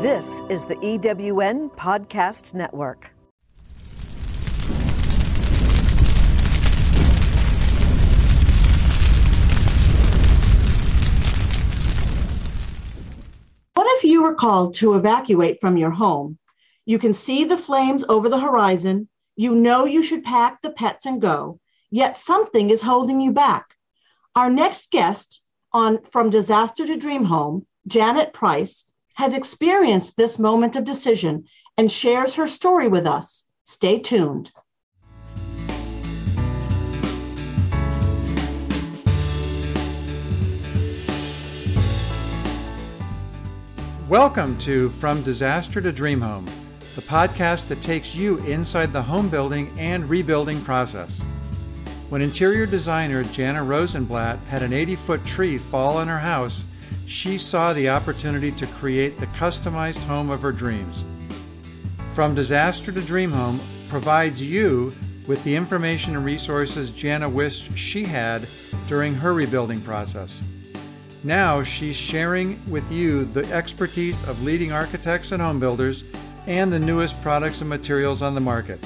This is the EWN Podcast Network. What if you were called to evacuate from your home? You can see the flames over the horizon. You know you should pack the pets and go, yet something is holding you back. Our next guest on From Disaster to Dream Home, Janet Price, has experienced this moment of decision and shares her story with us. Stay tuned. Welcome to From Disaster to Dream Home, the podcast that takes you inside the home building and rebuilding process. When interior designer Jana Rosenblatt had an 80 foot tree fall on her house, she saw the opportunity to create the customized home of her dreams. From Disaster to Dream Home provides you with the information and resources Jana wished she had during her rebuilding process. Now she's sharing with you the expertise of leading architects and home builders and the newest products and materials on the market.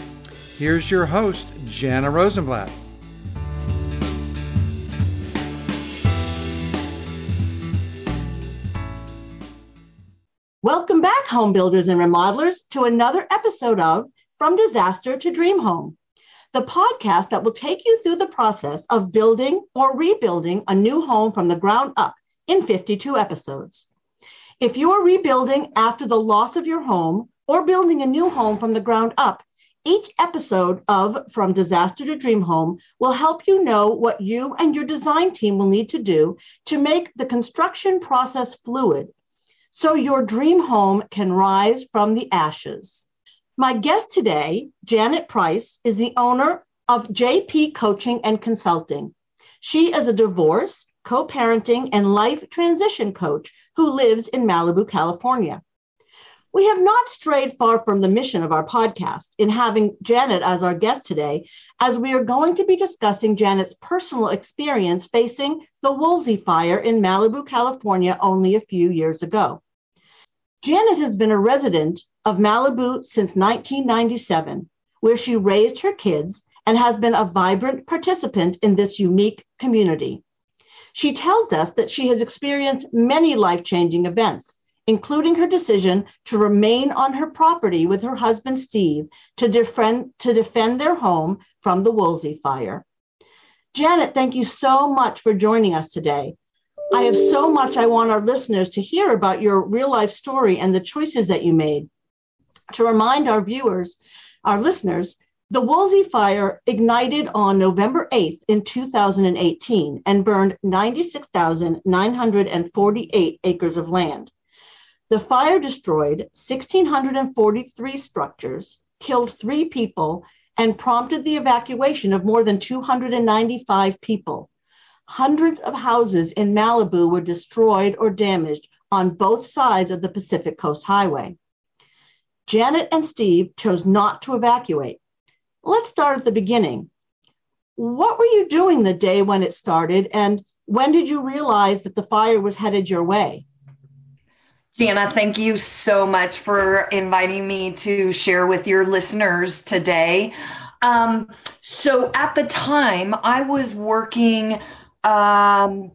Here's your host, Jana Rosenblatt. Welcome back, home builders and remodelers, to another episode of From Disaster to Dream Home, the podcast that will take you through the process of building or rebuilding a new home from the ground up in 52 episodes. If you are rebuilding after the loss of your home or building a new home from the ground up, each episode of From Disaster to Dream Home will help you know what you and your design team will need to do to make the construction process fluid so your dream home can rise from the ashes. My guest today, Janet Price, is the owner of JP Coaching and Consulting. She is a divorce, co parenting, and life transition coach who lives in Malibu, California. We have not strayed far from the mission of our podcast in having Janet as our guest today, as we are going to be discussing Janet's personal experience facing the Woolsey fire in Malibu, California, only a few years ago. Janet has been a resident of Malibu since 1997, where she raised her kids and has been a vibrant participant in this unique community. She tells us that she has experienced many life changing events, including her decision to remain on her property with her husband, Steve, to defend, to defend their home from the Woolsey fire. Janet, thank you so much for joining us today. I have so much I want our listeners to hear about your real life story and the choices that you made. To remind our viewers, our listeners, the Woolsey fire ignited on November 8th in 2018 and burned 96,948 acres of land. The fire destroyed 1,643 structures, killed three people, and prompted the evacuation of more than 295 people. Hundreds of houses in Malibu were destroyed or damaged on both sides of the Pacific Coast Highway. Janet and Steve chose not to evacuate let's start at the beginning. What were you doing the day when it started, and when did you realize that the fire was headed your way? Jana, thank you so much for inviting me to share with your listeners today. Um, so, at the time, I was working um,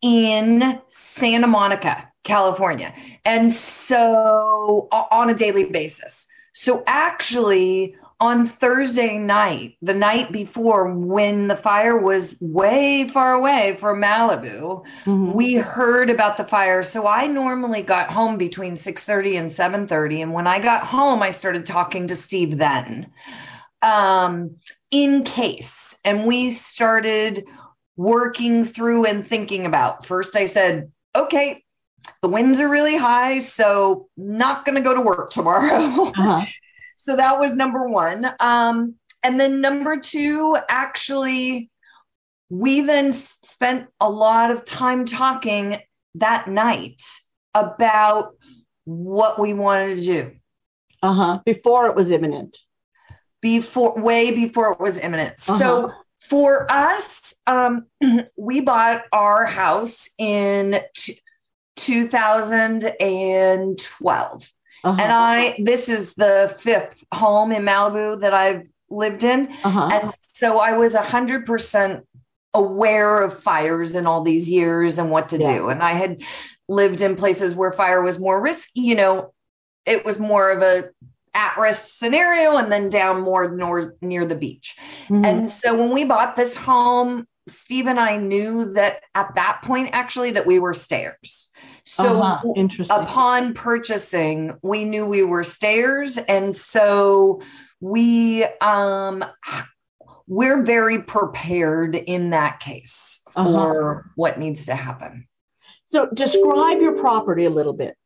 in Santa Monica, California, and so on a daily basis. So, actually, on Thursday night, the night before, when the fire was way far away from Malibu, mm-hmm. we heard about the fire. So I normally got home between 6:30 and 7:30. And when I got home, I started talking to Steve then. Um, in case. And we started working through and thinking about. First, I said, okay, the winds are really high, so not going to go to work tomorrow. Uh-huh. So that was number one. Um, and then number two, actually, we then spent a lot of time talking that night about what we wanted to do. Uh huh. Before it was imminent. Before, way before it was imminent. Uh-huh. So for us, um, we bought our house in t- 2012. Uh-huh. And I, this is the fifth home in Malibu that I've lived in. uh-huh. And so I was 100% aware of fires in all these years and what to Yes. do. And I had lived in places where fire was more risky, you know, it was more of a at risk scenario and then down more north near the beach. Mhm. And so when we bought this home, Steve and I knew that at that point actually that we were stayers. So Uh-huh. interesting. upon purchasing, we knew we were stayers and so we um we're very prepared in that case Uh-huh. for what needs to happen. so describe your property a little bit.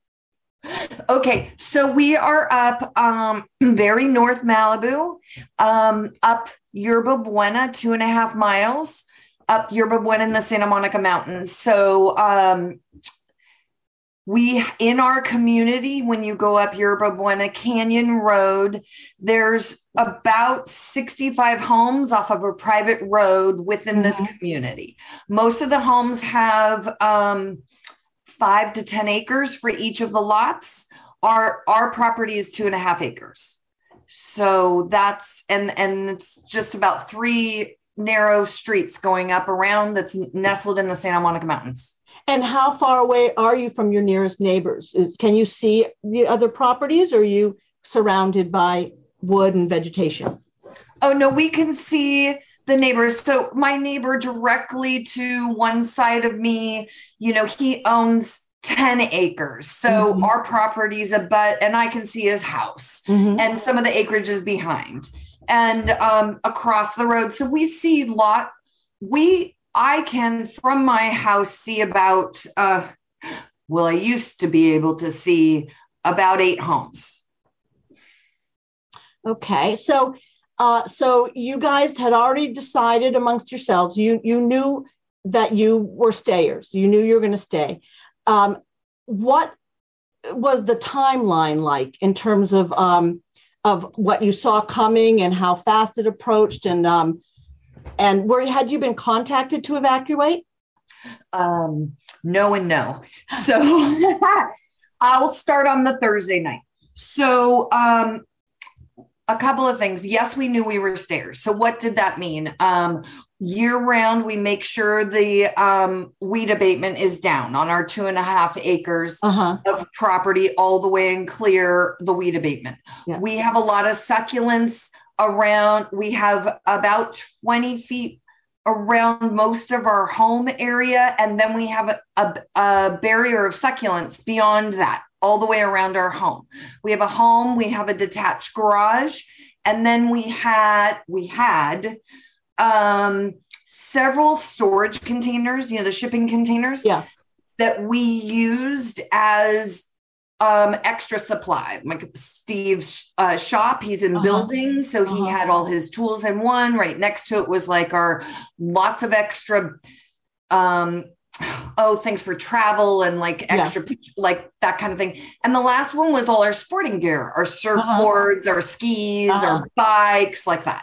Okay, so we are up um very north Malibu, um up Yerba Buena, two and a half miles up Yerba Buena in the Santa Monica Mountains. So um we in our community, when you go up Yerba Buena Canyon Road, there's about 65 homes off of a private road within this community. Most of the homes have um five to 10 acres for each of the lots. Our our property is two and a half acres. So that's and and it's just about three narrow streets going up around that's nestled in the Santa Monica Mountains. And how far away are you from your nearest neighbors? Is, can you see the other properties or are you surrounded by wood and vegetation? Oh no, we can see the neighbors. So my neighbor directly to one side of me, you know, he owns 10 acres. So Mhm. our property's a but and I can see his house. Mhm. and some of the acreage is behind and um, across the road. So we see lot. We I can from my house see about. Uh, well, I used to be able to see about eight homes. Okay, so uh, so you guys had already decided amongst yourselves. You you knew that you were stayers. You knew you were going to stay. Um, what was the timeline like in terms of um, of what you saw coming and how fast it approached and um, and where had you been contacted to evacuate? Um, no and no. So I'll start on the Thursday night. So um, a couple of things. Yes, we knew we were stayers. So what did that mean? Um, year round, we make sure the um, weed abatement is down on our two and a half acres Uh huh. of property all the way and clear the weed abatement. Yeah. We have a lot of succulents around. We have about 20 feet around most of our home area. And then we have a, a, a barrier of succulents beyond that, all the way around our home. We have a home, we have a detached garage, and then we had we had um several storage containers, you know, the shipping containers Yeah. that we used as um extra supply like steve's uh, shop he's in Uh-huh. buildings so he Uh-huh. had all his tools in one right next to it was like our lots of extra um oh things for travel and like Yeah. extra pic- like that kind of thing and the last one was all our sporting gear our surfboards our skis Uh-huh. our bikes like that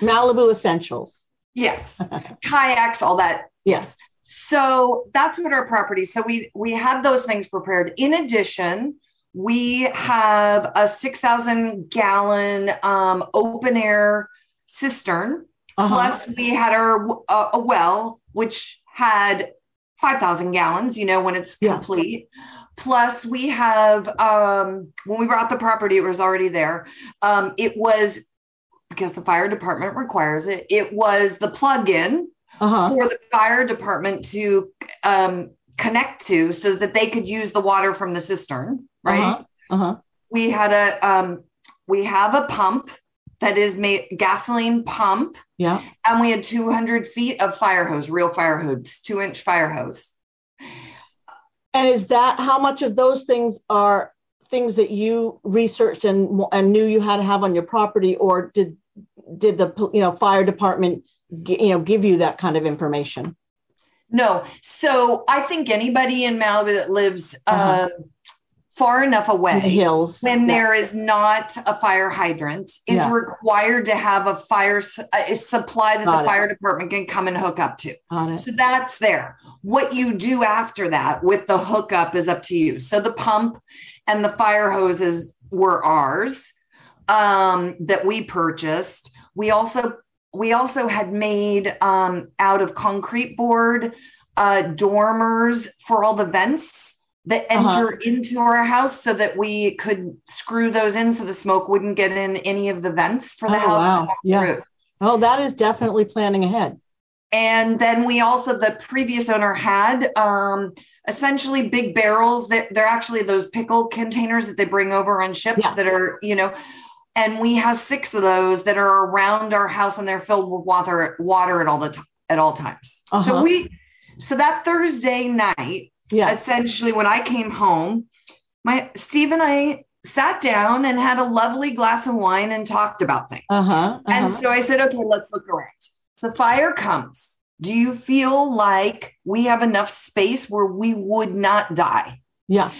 Malibu essentials. Yes. Kayaks, all that. Yes. So that's what our property. So we we had those things prepared. In addition, we have a 6,000 gallon um, open air cistern. Uh-huh. Plus, we had our uh, a well, which had 5,000 gallons, you know, when it's Yeah. complete. Plus, we have, um, when we bought the property, it was already there. Um, it was because the fire department requires it, it was the plug in Uh-huh. for the fire department to um, connect to so that they could use the water from the cistern, right? Uh-huh. Uh-huh. we had a um we have a pump that is made gasoline pump Yeah. and we had 200 feet of fire hose real fire hose two inch fire hose And is that how much of those things are things that you researched and and knew you had to have on your property, or did did the you know fire department you know give you that kind of information? no so i think anybody in malibu that lives Uh-huh. um far enough away hills when Yeah. there is not a fire hydrant is Yeah. required to have a fire a supply that Got the it. fire department can come and hook up to. So that's there. What you do after that with the hookup is up to you. So the pump and the fire hoses were ours um, that we purchased. We also we also had made um, out of concrete board uh, dormers for all the vents that Uh-huh. enter into our house so that we could screw those in so the smoke wouldn't get in any of the vents for the Oh, house. wow. and off the Yeah. roof. Oh, that is definitely planning ahead. And then we also, the previous owner had um, essentially big barrels that they're actually those pickle containers that they bring over on ships Yeah. that are, you know, and we have six of those that are around our house and they're filled with water, water at all the time, at all times. Uh-huh. So we, so that Thursday night, Yeah. essentially when I came home, my Steve and I sat down and had a lovely glass of wine and talked about things. Uh huh. And so I said, okay, let's look around. The fire comes. Do you feel like we have enough space where we would not die? yeah.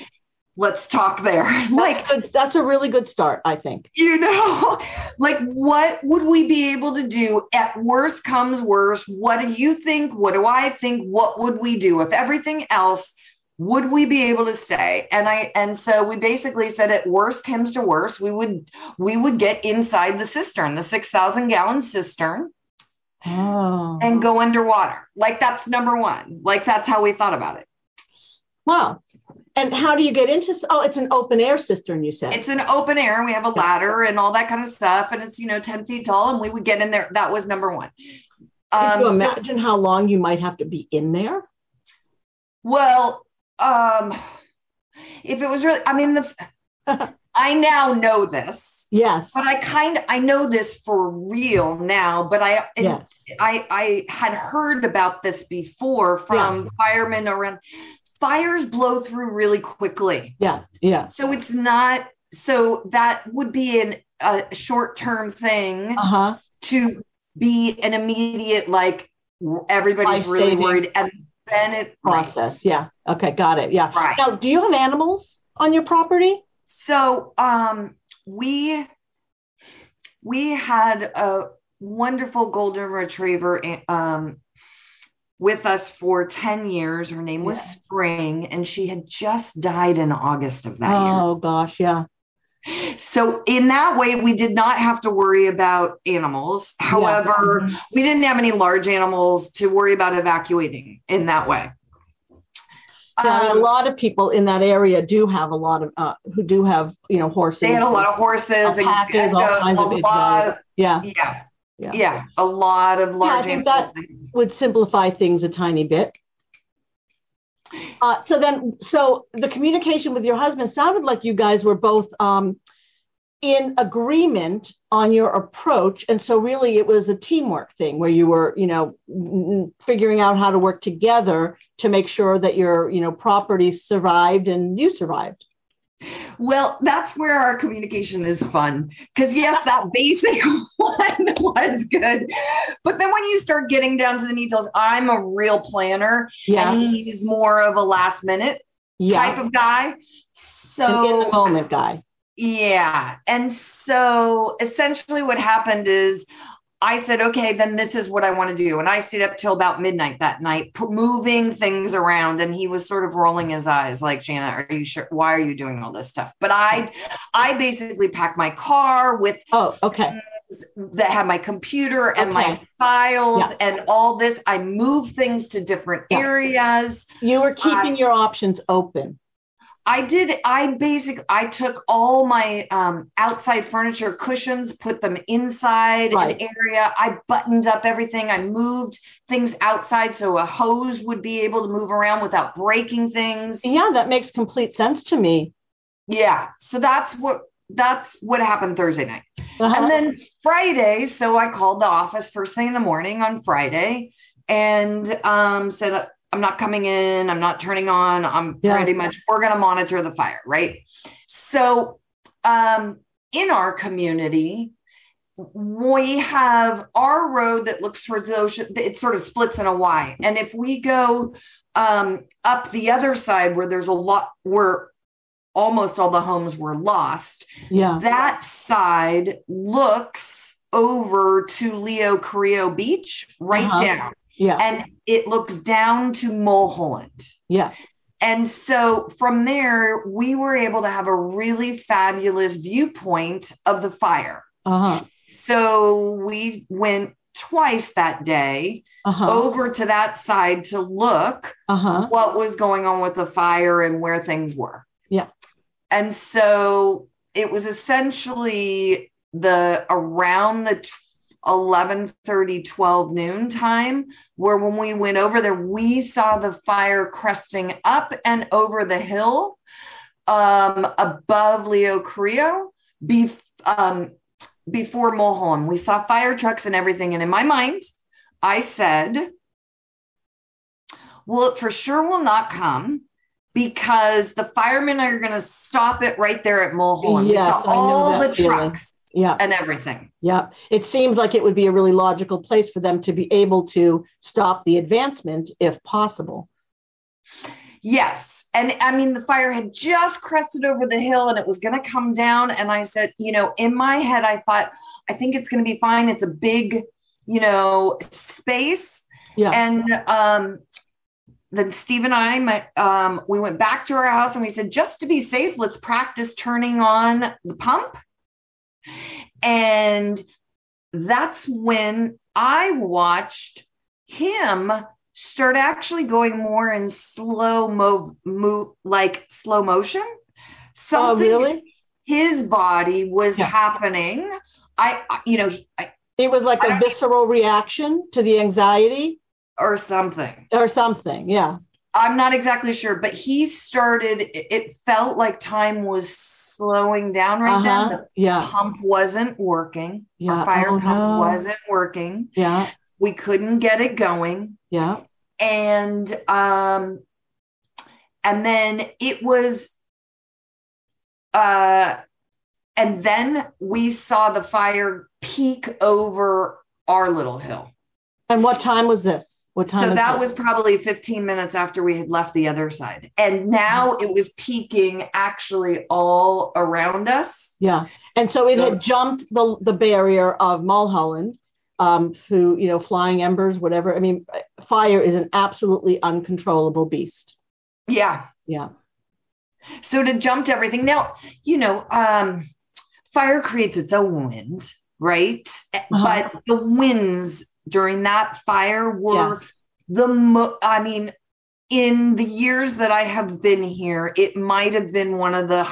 Let's talk there. Like like, good, that's a really good start, I think. you know, like what would we be able to do? At worst comes worst. What do you think? What do I think? What would we do if everything else? Would we be able to stay? And I and so we basically said at worst comes to worst, we would we would get inside the cistern, the six thousand gallon cistern, Oh. and go underwater. Like that's number one. Like that's how we thought about it. wow. And how do you get into? Oh, it's an open air cistern. You said. It's an open air. We have a ladder and all that kind of stuff, and it's you know ten feet tall, and we would get in there. That was number one. Can you Um, so- imagine how long you might have to be in there? well, um, if it was really, I mean, the I now know this, Yes. but I kind of I know this for real now. But I Yes. I I had heard about this before from firemen around. Fires blow through really quickly. Yeah. Yeah. So it's not so that would be an a short-term thing Uh huh. to be an immediate like everybody's really Life-saving worried and then it Process. Yeah. Okay. Got it. Yeah. Right. Now, do you have animals on your property? So um we we had a wonderful golden retriever eh, um with us for 10 years. Her name was Yeah. Spring and she had just died in August of that year. Oh gosh. Yeah. So in that way, we did not have to worry about animals. However, Mhm. we didn't have any large animals to worry about evacuating in that way. Yeah, a Um, lot of people in that area do have a lot of uh, who do have you know horses. they had a lot of horses and, Alpacas, and all a, kinds a of lot. Of, yeah. yeah, Yeah. yeah, a lot of large think animals. would simplify things a tiny bit. Uh, so then, so the communication with your husband sounded like you guys were both um, in agreement on your approach, and so really it was a teamwork thing where you were, you know, figuring out how to work together to make sure that your, you know, property survived and you survived. Well, that's where our communication is fun. Because, yes, that basic one was good. But then when you start getting down to the details, I'm a real planner Yeah, and he's more of a last minute yeah, type of guy. So, An in the moment guy. yeah. And so essentially what happened is I said, okay, then this is what I want to do. And I stayed up till about midnight that night, p- moving things around. And he was sort of rolling his eyes like, Jana, are you sure? Why are you doing all this stuff? But I, I basically packed my car with Oh, okay. that had my computer and my files Yeah. and all this. I moved things to different Yeah. areas. You were keeping your options open. I did. I basically I took all my um, outside furniture cushions, put them inside Right. an area. I buttoned up everything. I moved things outside so a hose would be able to move around without breaking things. Yeah, that makes complete sense to me. Yeah. So that's what that's what happened Thursday night. Uh-huh. And then Friday, so I called the office first thing in the morning on Friday and um, said, I'm not coming in. I'm not turning on. I'm Yeah. pretty much, we're going to monitor the fire. Right. So um, in our community, we have our road that looks towards the ocean. It sort of splits in a Y. And if we go um, up the other side where there's a lot, where almost all the homes were lost. Yeah. That side looks over to Leo Carrillo Beach, right Uh-huh. down, Yeah. and it looks down to Mulholland. Yeah. And so from there, we were able to have a really fabulous viewpoint of the fire. Uh-huh. So we went twice that day Uh-huh. over to that side to look Uh-huh. what was going on with the fire and where things were. Yeah. And so it was essentially the around the 11 30 12 noon time where when we went over there we saw the fire cresting up and over the hill um, above Leo Carrillo bef- um, before mulholland we saw fire trucks and everything and in my mind i said well it for sure will not come because the firemen are going to stop it right there at mulholland Yes, we saw all the feeling. trucks Yeah. and everything Yeah. It seems like it would be a really logical place for them to be able to stop the advancement if possible. Yes. And I mean, the fire had just crested over the hill and it was going to come down. And I said, you know, in my head, I thought, I think it's going to be fine. It's a big, you know, space. Yeah. And um, then Steve and I, my, um, we went back to our house and we said, just to be safe, let's practice turning on the pump. And that's when I watched him start actually going more in slow mo move like slow motion. Oh, Something really? his body was Yeah. happening. I, you know, I, It was like I a visceral reaction to the anxiety or something. or something. Yeah. I'm not exactly sure, but he started. It felt like time was slowing down right Uh-huh. then. Yeah. The pump wasn't working. Yeah. Our fire Oh, pump no. wasn't working. Yeah. We couldn't get it going. Yeah. and um and then it was uh and then we saw the fire peak over our little hill And what time was this? What time? so that was probably 15 minutes after we had left the other side and now it was peaking actually all around us Yeah. And so it had jumped the the barrier of Mulholland, um, who, you know, flying embers, whatever. I mean, fire is an absolutely uncontrollable beast. yeah Yeah. so to jump to everything now you know um fire creates its own wind right Uh-huh. but the winds during that fire were Yes. the mo- i mean in the years that i have been here it might have been one of the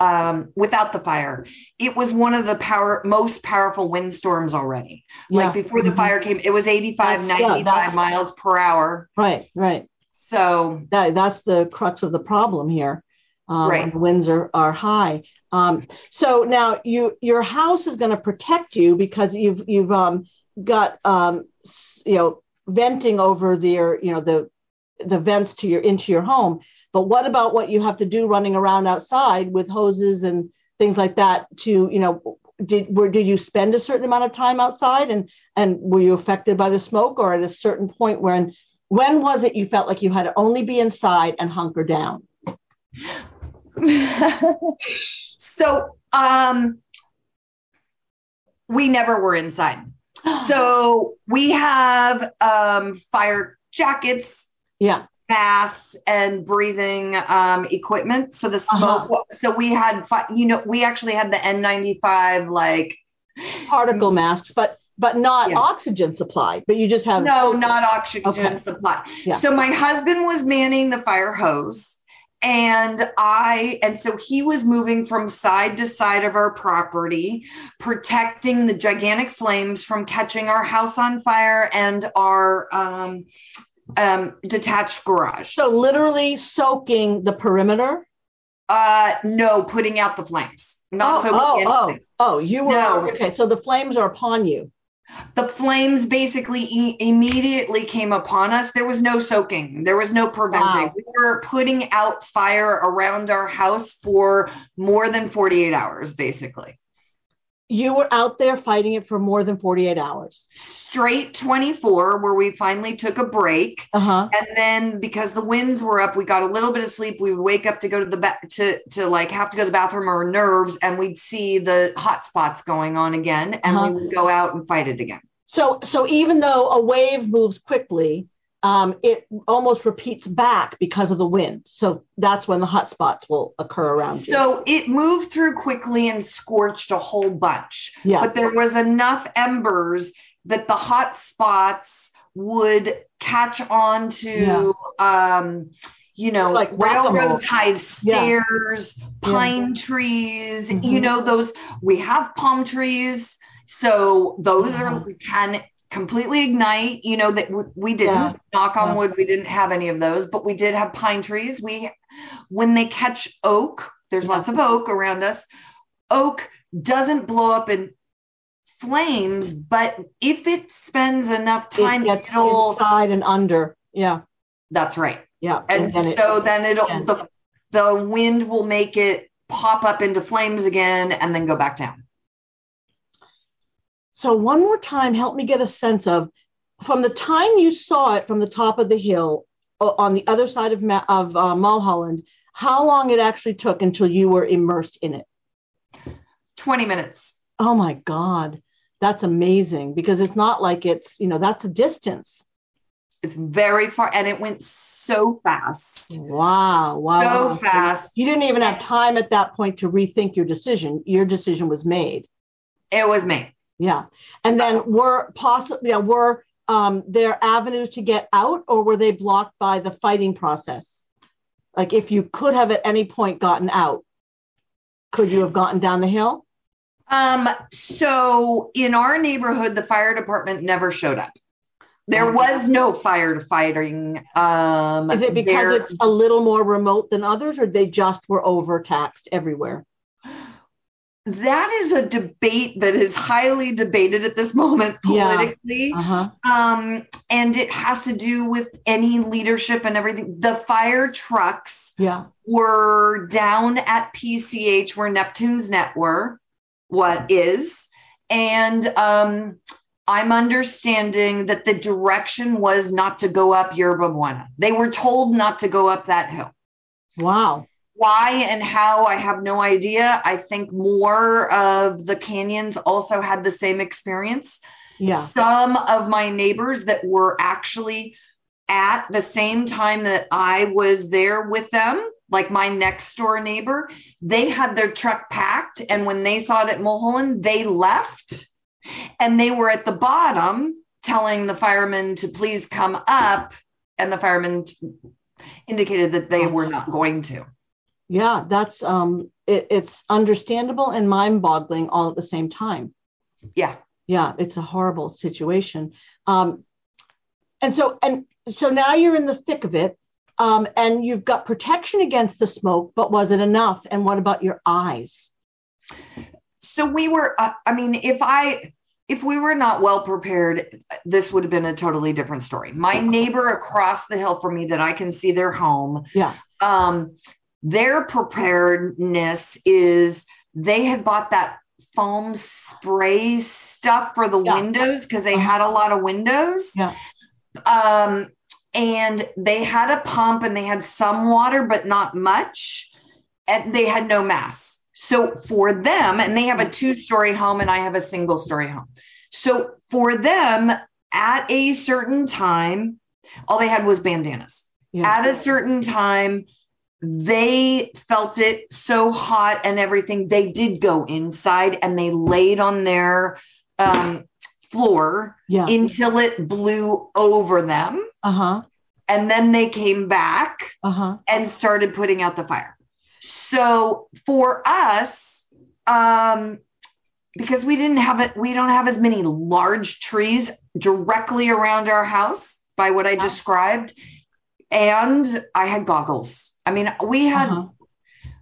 um without the fire it was one of the power most powerful windstorms already Yeah. like before the Mhm. fire came it was 85 That's- 95 that's- miles per hour Right. Right. so That, that's the crux of the problem here. Um, Right. the winds are, are high. Um, so now you your house is going to protect you because you've you've um, got um, you know venting over the you know the the vents to your into your home. But what about what you have to do running around outside with hoses and things like that to you know did were did you spend a certain amount of time outside and and were you affected by the smoke or at a certain point when when was it you felt like you had to only be inside and hunker down so um we never were inside so we have um fire jackets yeah masks and breathing um equipment so the smoke so we had you know we actually had the n95 like particle masks but but not Yeah. oxygen supply but you just have no not oxygen Okay. supply Yeah. so my husband was manning the fire hose and i and so he was moving from side to side of our property protecting the gigantic flames from catching our house on fire and our um, um, detached garage. So literally soaking the perimeter? Uh no putting out the flames. Not oh, so oh, oh oh you were No. okay so the flames are upon you the flames basically e- immediately came upon us. There was no soaking, there was no preventing. Wow. We were putting out fire around our house for more than 48 hours, basically. you were out there fighting it for more than 48 hours straight 24 where we finally took a break. Uh-huh. And then because the winds were up, we got a little bit of sleep. We would wake up to go to the back to to like have to go to the bathroom or nerves, and we'd see the hot spots going on again, and Uh-huh. we would go out and fight it again. So so even though a wave moves quickly, um, it almost repeats back because of the wind. So that's when the hot spots will occur around you. So it moved through quickly and scorched a whole bunch. yeah. But there was enough embers that the hot spots would catch on to um you know It's like railroad ties Yeah. stairs pine trees Mhm. you know those we have palm trees so those are Uh-huh. can completely ignite you know that w- we didn't Yeah. knock on Yeah. wood we didn't have any of those but we did have pine trees we when they catch oak there's Yeah. lots of oak around us oak doesn't blow up in flames but if it spends enough time it gets it'll inside and under. Yeah. that's right Yeah. and, then it- so then it'll yeah. the, the wind will make it pop up into flames again and then go back down So one more time, help me get a sense of from the time you saw it from the top of the hill on the other side of Ma- of uh, Mulholland, how long it actually took until you were immersed in it. 20 minutes Oh my God, that's amazing because it's not like it's you know that's a distance. it's very far and it went so fast Wow, wow, so wow. fast You didn't even have time at that point to rethink your decision. Your decision was made. it was me Yeah, and then were possibly yeah, were um, there avenues to get out, or were they blocked by the fighting process? Like, if you could have at any point gotten out, could you have gotten down the hill? Um, so in our neighborhood, the fire department never showed up. There was no fire fighting. Um, Is it because there- it's a little more remote than others, or they just were overtaxed everywhere? that is a debate that is highly debated at this moment Yeah. politically. Uh huh. Um, and it has to do with any leadership and everything. The fire trucks Yeah. were down at PCH where Neptune's net were, what is. And um, I'm understanding that the direction was not to go up Yerba Buena. They were told not to go up that hill. Wow. Why and how, I have no idea. I think more of the canyons also had the same experience. Yeah. Some of my neighbors that were actually at the same time that I was there with them, like my next door neighbor, they had their truck packed. And when they saw it at Mulholland, they left and they were at the bottom telling the firemen to please come up. And the firemen indicated that they were not going to. Yeah. That's um. It, it's understandable and mind-boggling all at the same time. Yeah. yeah it's a horrible situation um and so and so now you're in the thick of it um and you've got protection against the smoke but was it enough and what about your eyes so we were uh, i mean if i if we were not well prepared this would have been a totally different story my neighbor across the hill from me that i can see their home yeah um their preparedness is they had bought that foam spray stuff for the Yeah. windows because they Uh-huh. had a lot of windows Yeah. um and they had a pump and they had some water but not much and they had no mass. So for them and they have a two story home and i have a single story home. So for them at a certain time all they had was bandanas. Yeah. At a certain time they felt it so hot and everything they did go inside and they laid on their um, floor yeah. until it blew over them. Uh-huh. And then they came back uh-huh. and started putting out the fire. So for us um because we didn't have it we don't have as many large trees directly around our house by what i Yeah. described. And i had goggles. I mean we had uh-huh.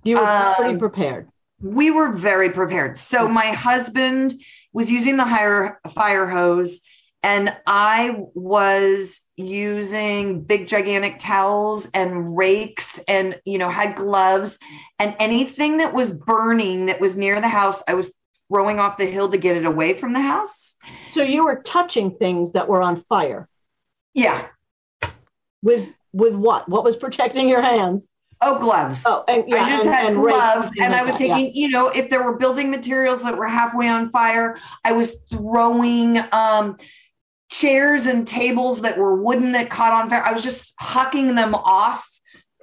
you were Um, pretty prepared. we were very prepared. So my husband was using the higher fire hose and I was using big gigantic towels and rakes and you know had gloves and anything that was burning that was near the house I was throwing off the hill to get it away from the house. So you were touching things that were on fire. Yeah. With with what? What was protecting your hands? Oh, gloves. Oh, and yeah, I just and, had and gloves, and I was that, yeah. taking, you know, if there were building materials that were halfway on fire, I was throwing um, chairs and tables that were wooden that caught on fire. I was just hucking them off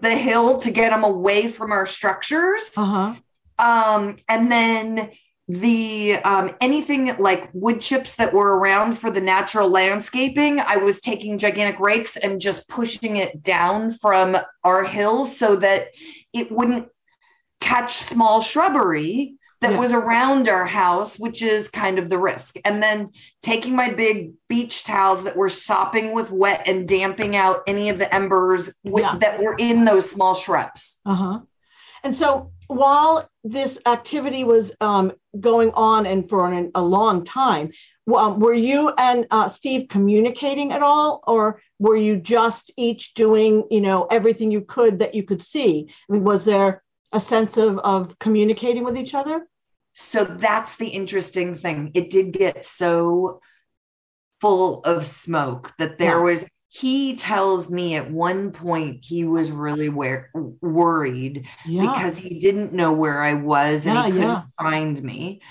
the hill to get them away from our structures. Uh-huh. Um, and then the um, anything like wood chips that were around for the natural landscaping, I was taking gigantic rakes and just pushing it down from our hills so that it wouldn't catch small shrubbery that Yeah. was around our house, which is kind of the risk. And then taking my big beach towels that were sopping with wet and damping out any of the embers with, Yeah. that were in those small shrubs. Uh-huh. And so while this activity was um, going on and for an, a long time, um, were you and uh, Steve communicating at all, or were you just each doing, you know, everything you could that you could see? I mean, was there a sense of of communicating with each other? So that's the interesting thing. It did get so full of smoke that there Yeah. was. He tells me at one point he was really wor- worried Yeah. because he didn't know where I was and Yeah, he couldn't yeah. find me.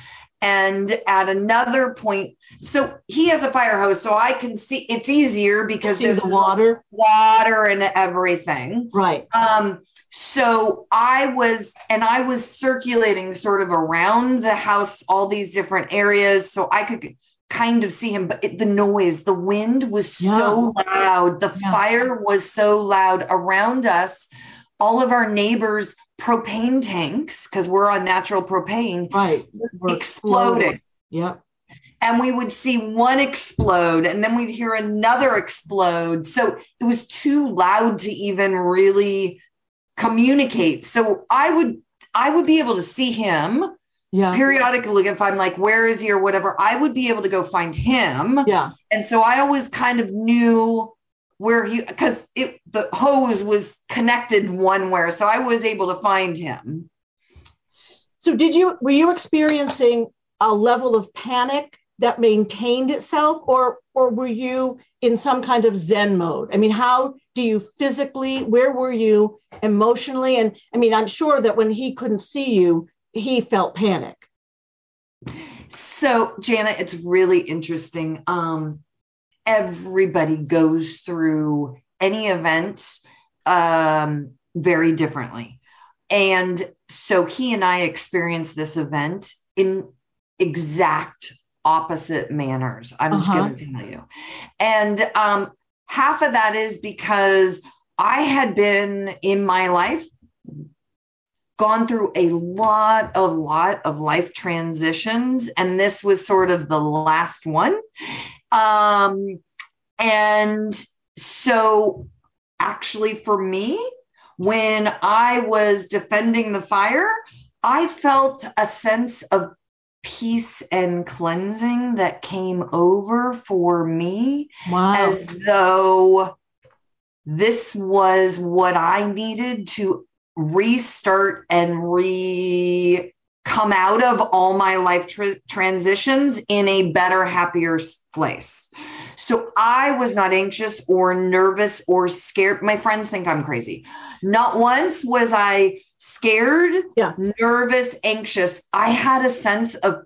And at another point, so he has a fire hose, so I can see it's easier because See there's the water, water and everything. right? Um, so I was, and I was circulating sort of around the house, all these different areas, so I could kind of see him. But it, the noise, the wind was so loud, the Yeah. fire was so loud around us. All of our neighbors' propane tanks, because we're on natural propane, Right. Were exploding. Yep. And we would see one explode and then we'd hear another explode. So it was too loud to even really communicate. So I would I would be able to see him Yeah. periodically if I'm like, where is he or whatever, I would be able to go find him. Yeah. And so I always kind of knew where he because it the hose was connected one where. So I was able to find him. So did you were you experiencing a level of panic that maintained itself or or were you in some kind of zen mode? I mean, how do you physically where were you emotionally and I mean, I'm sure that when he couldn't see you, he felt panic. So, Jana, it's really interesting. Um, everybody goes through any event um, very differently. And so he and I experienced this event in exact opposite manners. I'm just Uh-huh. going to tell you. And um, half of that is because I had been in my life gone through a lot of lot of life transitions and this was sort of the last one um and so actually for me when i was defending the fire i felt a sense of peace and cleansing that came over for me Wow. as though this was what I needed to restart and re come out of all my life tr- transitions in a better, happier place. So I was not anxious or nervous or scared. My friends think I'm crazy. Not once was I scared, Yeah. nervous, anxious. I had a sense of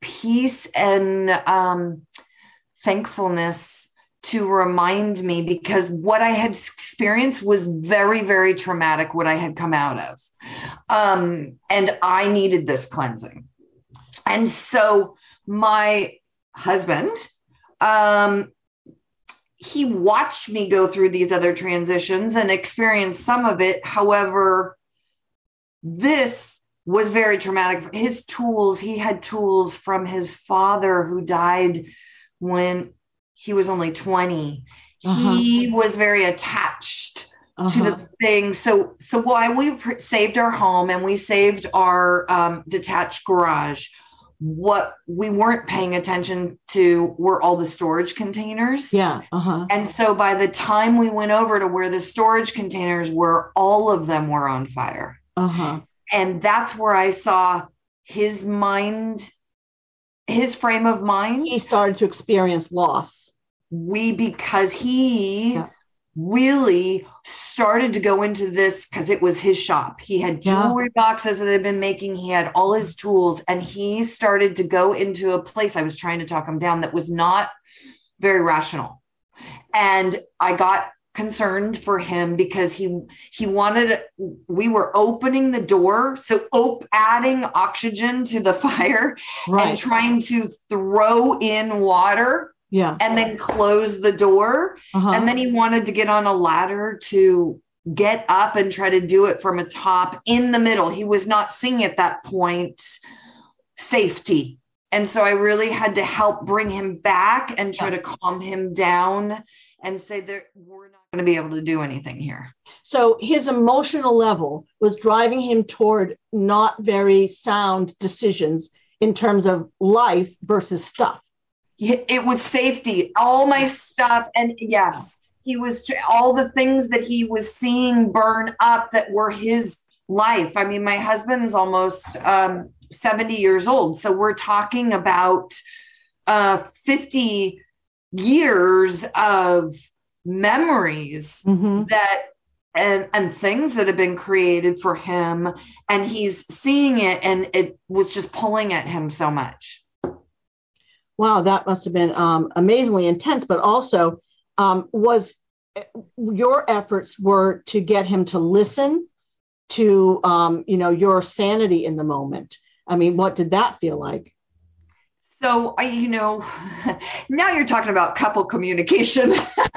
peace and um, thankfulness to remind me because what I had experienced was very, very traumatic, what I had come out of. Um, and I needed this cleansing. And so my husband, um, he watched me go through these other transitions and experience some of it. However, this was very traumatic. His tools, he had tools from his father who died when he was only 20. Uh-huh. He was very attached to Uh-huh. the thing. So, so while we pr- saved our home and we saved our um, detached garage, what we weren't paying attention to were all the storage containers. yeah. Uh-huh. And so by the time we went over to where the storage containers were, all of them were on fire. Uh-huh. And that's where I saw his mind his frame of mind, he started to experience loss. We because he Yeah. really started to go into this because it was his shop. He had Yeah. jewelry boxes that had been making, he had all his tools, and he started to go into a place I was trying to talk him down that was not very rational. And I got concerned for him because he he wanted we were opening the door so op- adding oxygen to the fire and trying to throw in water yeah. and then close the door Uh-huh. and then he wanted to get on a ladder to get up and try to do it from a top in the middle. He was not seeing at that point safety. And so I really had to help bring him back and try to calm him down and say that we're not going to be able to do anything here. So his emotional level was driving him toward not very sound decisions in terms of life versus stuff. It was safety, all my stuff. And yes, he was all the things that he was seeing burn up that were his life. I mean, my husband's almost um, 70 years old. So we're talking about uh, 50 years of memories that and and things that have been created for him and he's seeing it and it was just pulling at him so much Wow, that must have been um, amazingly intense. But also, um, was your efforts were to get him to listen to um, you know your sanity in the moment. I mean, what did that feel like? so i you know now you're talking about couple communication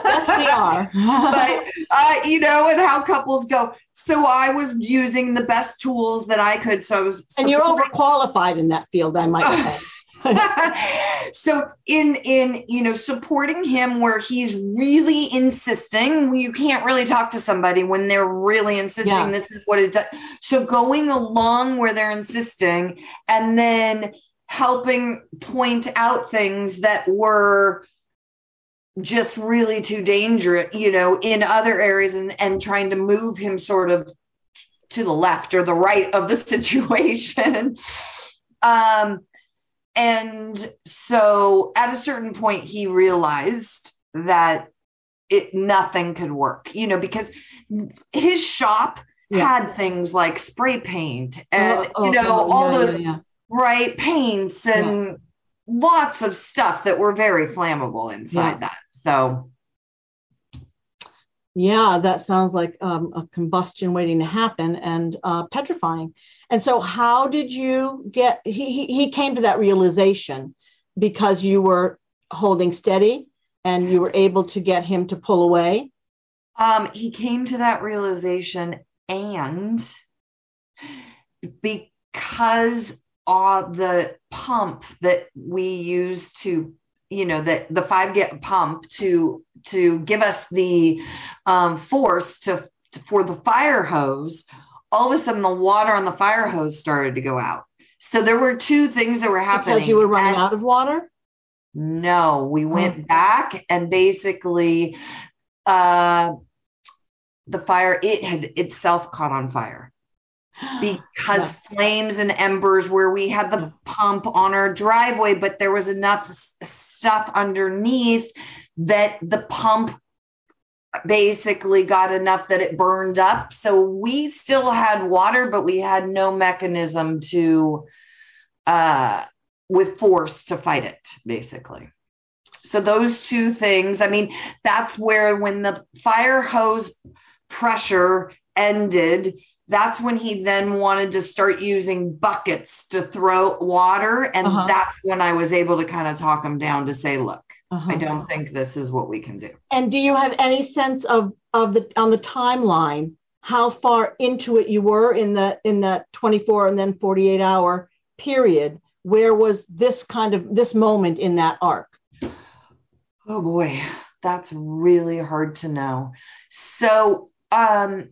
Yes, we are. but uh, you know and how couples go so i was using the best tools that i could so I was and you're overqualified in that field, I might say. so in in you know supporting him where he's really insisting you can't really talk to somebody when they're really insisting Yeah. this is what it does so going along where they're insisting and then helping point out things that were just really too dangerous you know in other areas and and trying to move him sort of to the left or the right of the situation um and so at a certain point, he realized that it nothing could work, you know, because his shop Yeah. had things like spray paint and Oh, oh you know oh, all yeah, those yeah, right paints and lots of stuff that were very flammable inside that. So Yeah, that sounds like um, a combustion waiting to happen and uh, petrifying. And so, how did you get? He, he came to that realization because you were holding steady and you were able to get him to pull away. Um, he came to that realization, and because uh, the pump that we use to, you know, that the five get pump to to give us the um, force to for the fire hose, all of a sudden the water on the fire hose started to go out. So there were two things that were happening. Because you were running And- out of water. no, we went back and basically uh the fire it had itself caught on fire because flames and embers where we had the pump on our driveway but there was enough stuff underneath that the pump basically got enough that it burned up. So we still had water but we had no mechanism to uh with force to fight it basically. So those two things i mean that's where when the fire hose pressure ended that's when he then wanted to start using buckets to throw water and Uh-huh. that's when i was able to kind of talk him down to say look Uh-huh. i don't think this is what we can do And do you have any sense of of the on the timeline how far into it you were in the in that 24 and then 48 hour period? Where was this kind of this moment in that arc? Oh boy, that's really hard to know. So, um,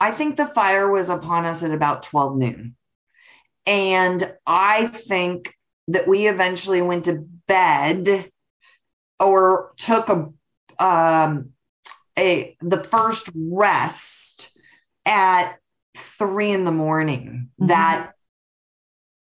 I think the fire was upon us at about 12 noon. And I think that we eventually went to bed or took a um a the first rest at three in the morning Mhm. that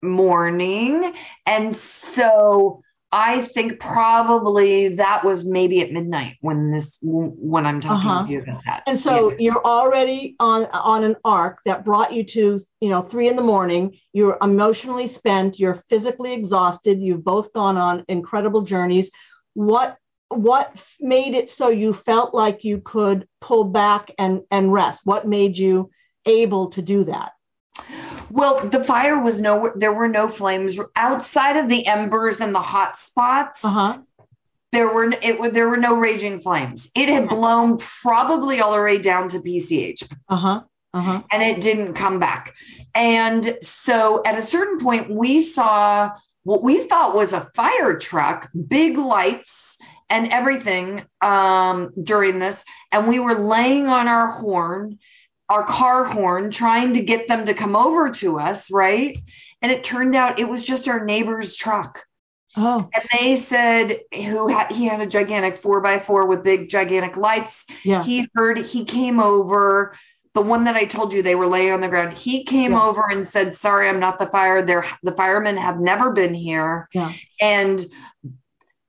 morning. And so I think probably that was maybe at midnight when this when I'm talking uh-huh. to you about that. And so yeah. you're already on on an arc that brought you to you know three in the morning. You're emotionally spent. You're physically exhausted. You've both gone on incredible journeys. What what made it so you felt like you could pull back and and rest? What made you able to do that? Well, the fire was no, there were no flames outside of the embers and the hot spots. Uh-huh. There were it there were no raging flames. It had blown probably all the way down to PCH. Uh-huh. Uh-huh. And it didn't come back. And so at a certain point, we saw what we thought was a fire truck, big lights and everything um, during this. And we were laying on our horn our car horn trying to get them to come over to us, right? And it turned out it was just our neighbor's truck. Oh. And they said who had he had a gigantic four by four with big gigantic lights. Yeah. He heard he came over. The one that I told you they were laying on the ground. He came yeah. over and said, "Sorry, I'm not the fire. There, the firemen have never been here, yeah. and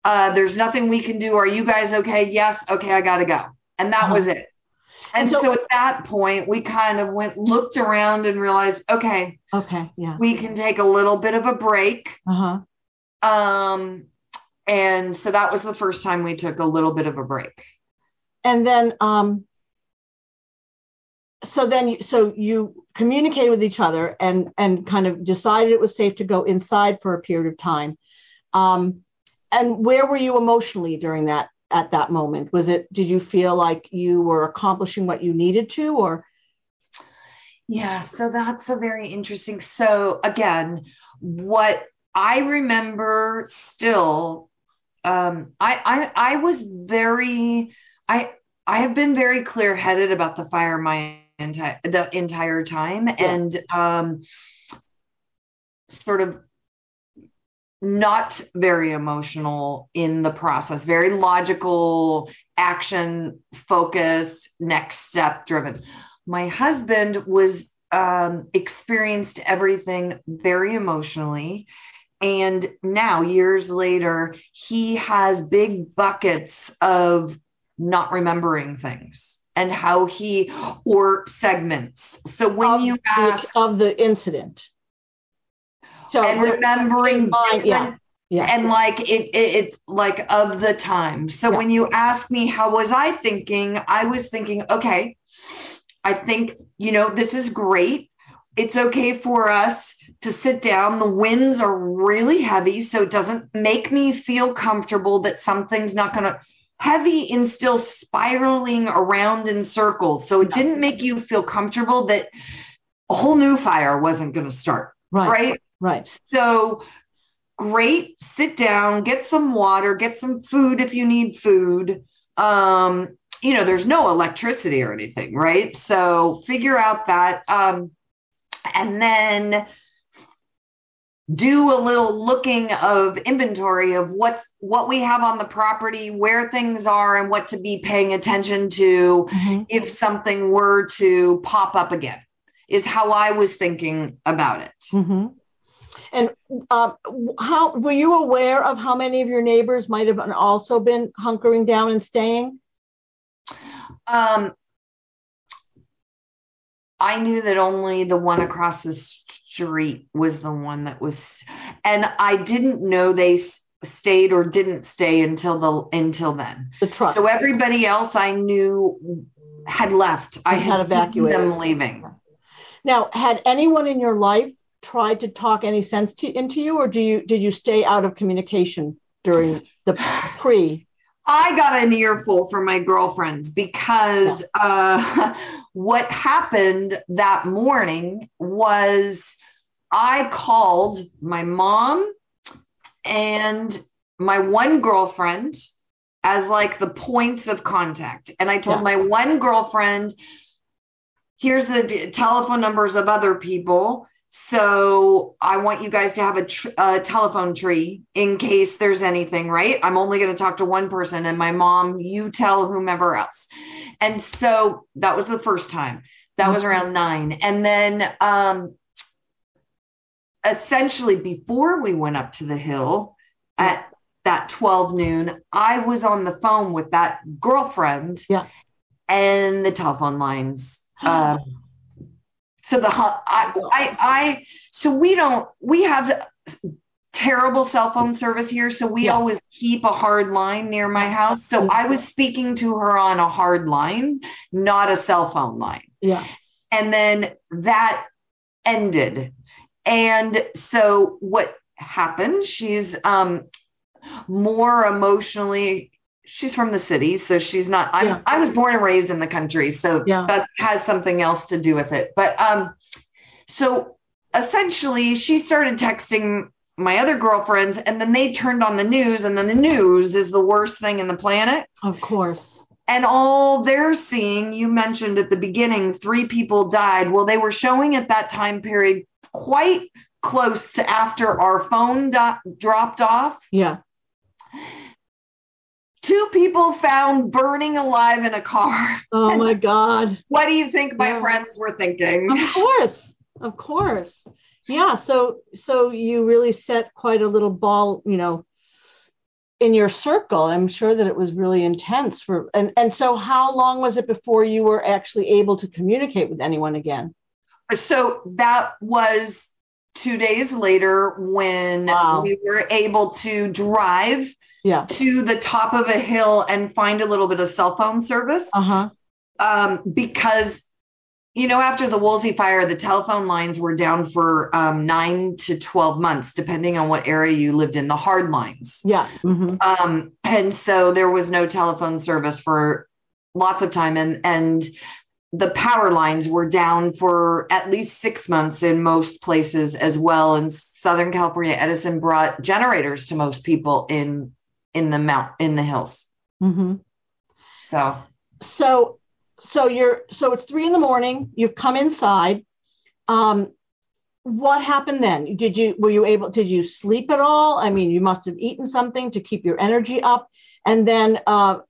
uh, there's nothing we can do. Are you guys okay? Yes. Okay, I gotta go." And that uh-huh. was it. And so, so, at that point, we kind of went, looked around and realized, okay, okay, yeah, we can take a little bit of a break. Uh huh. Um, and so that was the first time we took a little bit of a break. And then, um, so then, so you communicated with each other and and kind of decided it was safe to go inside for a period of time. Um, and where were you emotionally during that at that moment? Was it, did you feel like you were accomplishing what you needed to, or? Yeah, so that's a very interesting. So, again, what I remember still, um, I, I, I was very, I, I have been very clear headed about the fire my entire the entire time, yeah. and um, sort of not very emotional in the process, very logical, action focused, next step driven. My husband was um, experienced everything very emotionally. And now, years later, he has big buckets of not remembering things and how he or segments. So when of you ask of the incident, so and remembering mind, yeah. Yeah. And like it, it, it's like of the time. So yeah. when you ask me how was I thinking, I was thinking, okay, I think, you know, this is great. It's okay for us to sit down. The winds are really heavy, so it doesn't make me feel comfortable that something's not going to heavy and still spiraling around in circles. So it didn't make you feel comfortable that a whole new fire wasn't going to start. Right. Right. Right. So great, sit down, get some water, get some food if you need food. Um, you know, there's no electricity or anything, right? So figure out that. Um, and then do a little looking of inventory of what's what we have on the property where things are and what to be paying attention to mm-hmm. if something were to pop up again is how i was thinking about it mm-hmm. And um, how were you aware of how many of your neighbors might have also been hunkering down and staying? Um, I knew that only the one across the street was the one that was, and I didn't know they stayed or didn't stay until the until then. The truck. So everybody else I knew had left. I had, had evacuated them leaving. Now, had anyone in your life tried to talk any sense to, into you, or do you did you stay out of communication during the pre? I got an earful from my girlfriends because yeah. uh, what happened that morning was I called my mom and my one girlfriend as like the points of contact. And I told yeah. my one girlfriend, here's the d- telephone numbers of other people. So I want you guys to have a, tr- a, telephone tree in case there's anything, right? I'm only going to talk to one person and my mom, you tell whomever else. And so that was the first time. That was around nine. And then um, essentially before we went up to the hill at that 12 noon, I was on the phone with that girlfriend. Yeah. And the telephone lines. Um, so the I, I I so we don't we have terrible cell phone service here. So we Yeah. always keep a hard line near my house. So I was speaking to her on a hard line, not a cell phone line. Yeah. And then that ended. And so what happened? She's um more emotionally she's from the city so she's not I'm, Yeah. i was born and raised in the country so Yeah. that has something else to do with it but um so essentially she started texting my other girlfriends and then they turned on the news and then the news is the worst thing in the planet Of course. and all they're seeing you mentioned at the beginning three people died well they were showing at that time period quite close to after our phone do- dropped off Yeah. People found burning alive in a car Oh my God. what do you think my Yeah. friends were thinking Of course. Of course. Yeah. So so you really set quite a little ball, you know, in your circle. I'm sure that it was really intense for and and so how long was it before you were actually able to communicate with anyone again? so that was two days later when Wow. we were able to drive Yeah. to the top of a hill and find a little bit of cell phone service Uh-huh. um, because you know after the Woolsey fire, the telephone lines were down for um, nine to twelve months, depending on what area you lived in. The hard lines, Yeah. hmm um, and so there was no telephone service for lots of time, and and the power lines were down for at least six months in most places as well. In Southern California, Edison brought generators to most people in in the mount in the hills. hmm So So so you're so it's three in the morning, you've come inside. Um what happened then? Did you were you able did you sleep at all? I mean, you must have eaten something to keep your energy up. And then uh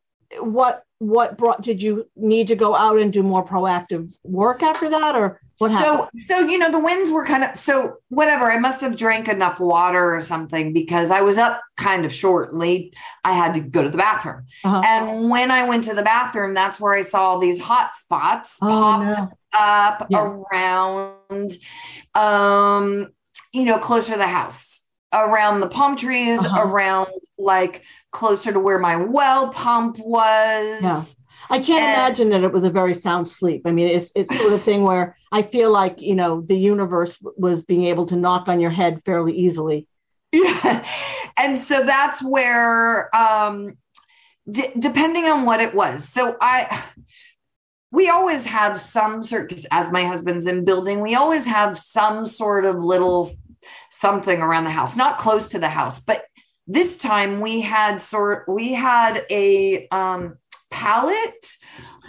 what what brought did you need to go out and do more proactive work after that or what happened? so so you know the winds were kind of so whatever i must have drank enough water or something because i was up kind of short late i had to go to the bathroom Uh-huh. and when i went to the bathroom that's where i saw these hot spots Oh, popped no. up Yeah. around um you know closer to the house around the palm trees Uh-huh. around like closer to where my well pump was Yeah. I can't And- imagine that it was a very sound sleep. I mean, it's it's sort of thing where I feel like you know the universe was being able to knock on your head fairly easily. Yeah. And so that's where, um, d- depending on what it was. So I, we always have some sort, 'cause as my husband's in building, we always have some sort of little something around the house, not close to the house, but this time we had sort, we had a, um, pallet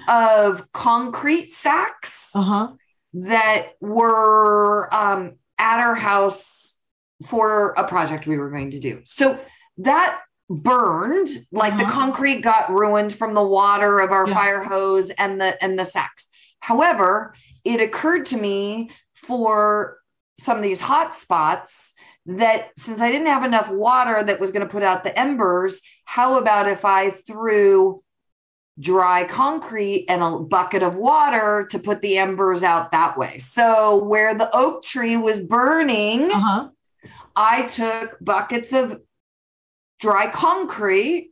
of concrete sacks Uh huh. that were um, at our house for a project we were going to do. So that burned, like the Uh-huh. concrete got ruined from the water of our Yeah. fire hose and the and the sacks. However, it occurred to me for some of these hot spots that since I didn't have enough water that was going to put out the embers, how about if I threw dry concrete and a bucket of water to put the embers out that way. So where the oak tree was burning, Uh huh. I took buckets of dry concrete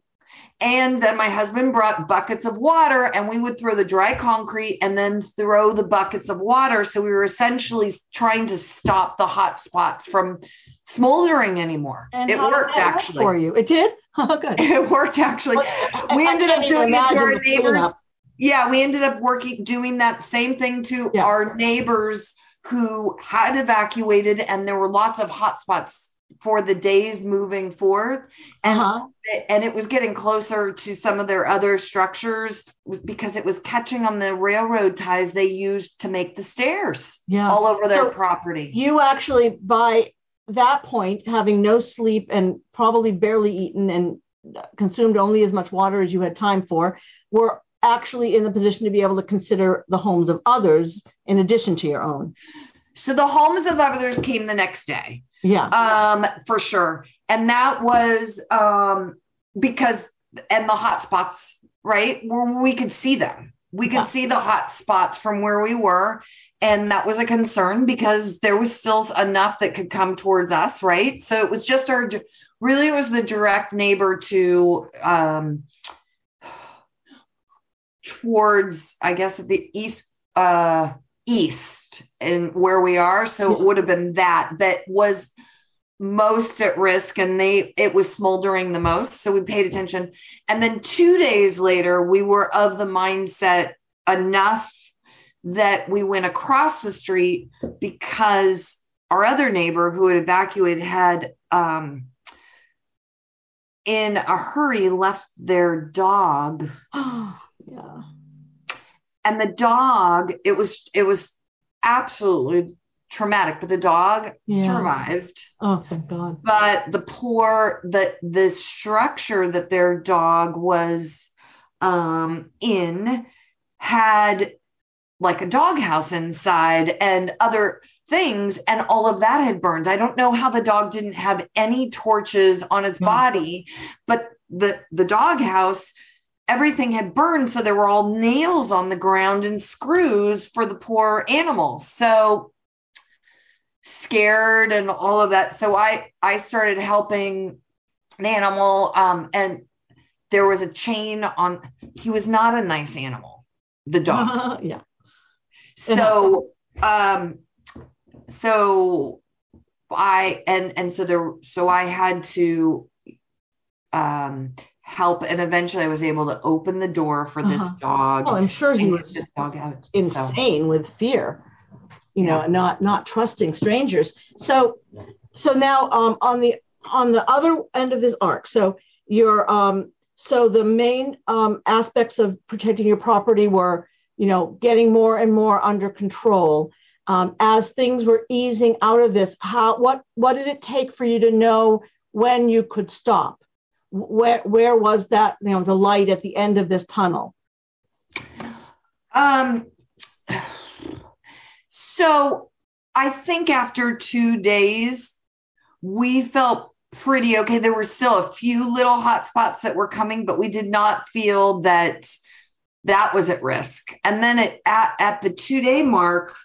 and then my husband brought buckets of water and we would throw the dry concrete and then throw the buckets of water so we were essentially trying to stop the hot spots from smoldering anymore. And it worked actually. for you. It did. Oh, good. It worked actually. Well, we ended up doing it to our neighbors. Yeah, we ended up working doing that same thing to Yeah. our neighbors who had evacuated, and there were lots of hot spots for the days moving forth. And Uh-huh. and it was getting closer to some of their other structures because it was catching on the railroad ties they used to make the stairs Yeah. all over their So property. You actually, by that point, having no sleep and probably barely eaten and consumed only as much water as you had time for, were actually in the position to be able to consider the homes of others in addition to your own. So the homes of others came the next day. Yeah. Um, for sure. And that was um because and the hot spots, right? Where we could see them. We could Yeah. see the hot spots from where we were. And that was a concern because there was still enough that could come towards us, right? So it was just our really it was the direct neighbor to um towards I guess the east uh east and where we are. So it would have been that that was most at risk and they it was smoldering the most. So we paid attention. And then two days later, we were of the mindset enough that we went across the street because our other neighbor who had evacuated had um in a hurry left their dog yeah. and the dog it was it was absolutely traumatic but the dog Yeah. survived Oh, thank God. but the poor the the structure that their dog was um in had like a doghouse inside and other things and all of that had burned. I don't know how the dog didn't have any torches on its body but the the doghouse everything had burned so there were all nails on the ground and screws for the poor animals. So scared and all of that. So i i started helping an animal um and there was a chain on he was not a nice animal the dog. Yeah. So um so i and and so there so i had to um help and eventually i was able to open the door for this Uh-huh. dog Oh, I'm sure he was this dog out So- insane with fear you know Yeah. and not not trusting strangers so so now um on the on the other end of this arc so your um so the main um aspects of protecting your property were you know getting more and more under control. Um, as things were easing out of this how what what did it take for you to know when you could stop? Where where was that you know the light at the end of this tunnel? Um, so I think after two days, we felt pretty okay. There were still a few little hot spots that were coming, but we did not feel that that was at risk. And then it, at, at the two day mark,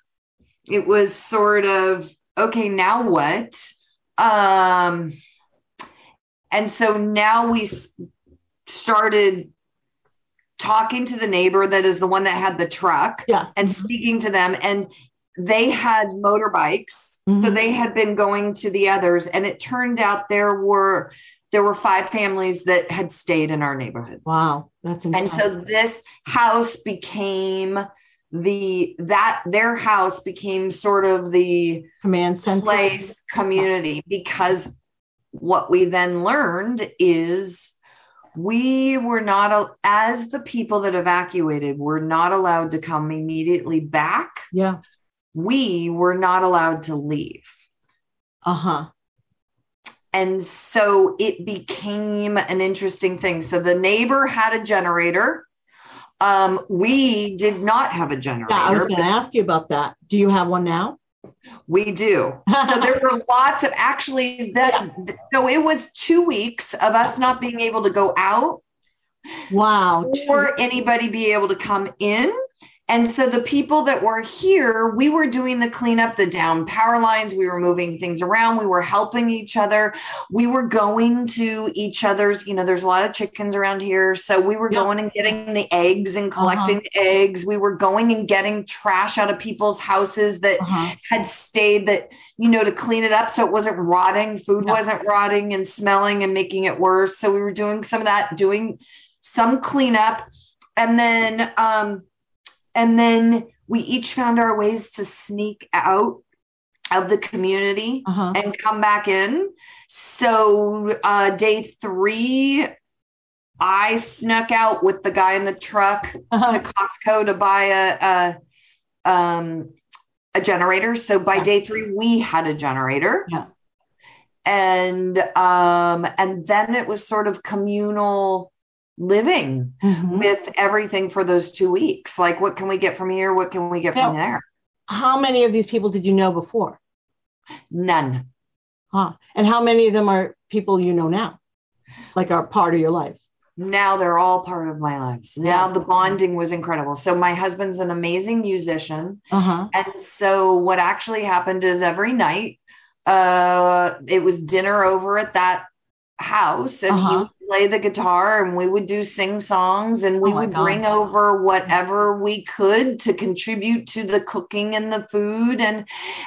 it was sort of okay, now what? Um, and so now we started talking to the neighbor that is the one that had the truck yeah and speaking to them and they had motorbikes so Mhm. they had been going to the others and it turned out there were there were five families that had stayed in our neighborhood. Wow that's amazing. and so this house became the that their house became sort of the command center? place community because what we then learned is we were not as the people that evacuated were not allowed to come immediately back yeah. we were not allowed to leave. Uh-huh and so it became an interesting thing so the neighbor had a generator um we did not have a generator yeah i was going to ask you about that do you have one now We do. So there were lots of actually that. So it was two weeks of us not being able to go out wow or anybody be able to come in. And so the people that were here, we were doing the cleanup, the down power lines. We were moving things around. We were helping each other. We were going to each other's, you know, there's a lot of chickens around here. So we were Yeah. going and getting the eggs and collecting the eggs. We were going and getting trash out of people's houses that uh-huh. had stayed that you know to clean it up so it wasn't rotting food Yeah. wasn't rotting and smelling and making it worse so we were doing some of that doing some cleanup and then um and then we each found our ways to sneak out of the community Uh-huh. and come back in so uh day 3 I snuck out with the guy in the truck Uh-huh. to Costco to buy a, a um a generator. So by Yeah. day three, we had a generator. Yeah. And um and then it was sort of communal living Mhm. with everything for those two weeks. Like what can we get from here? What can we get from there? how many of these people did you know before? None. Huh. And how many of them are people you know now, like are part of your lives? Now they're all part of my lives. Now the bonding was incredible. So my husband's an amazing musician. Uh-huh. And so what actually happened is every night, uh, it was dinner over at that house and Uh-huh. Play the guitar and we would do sing songs and we Oh would God. bring over whatever we could to contribute to the cooking and the food and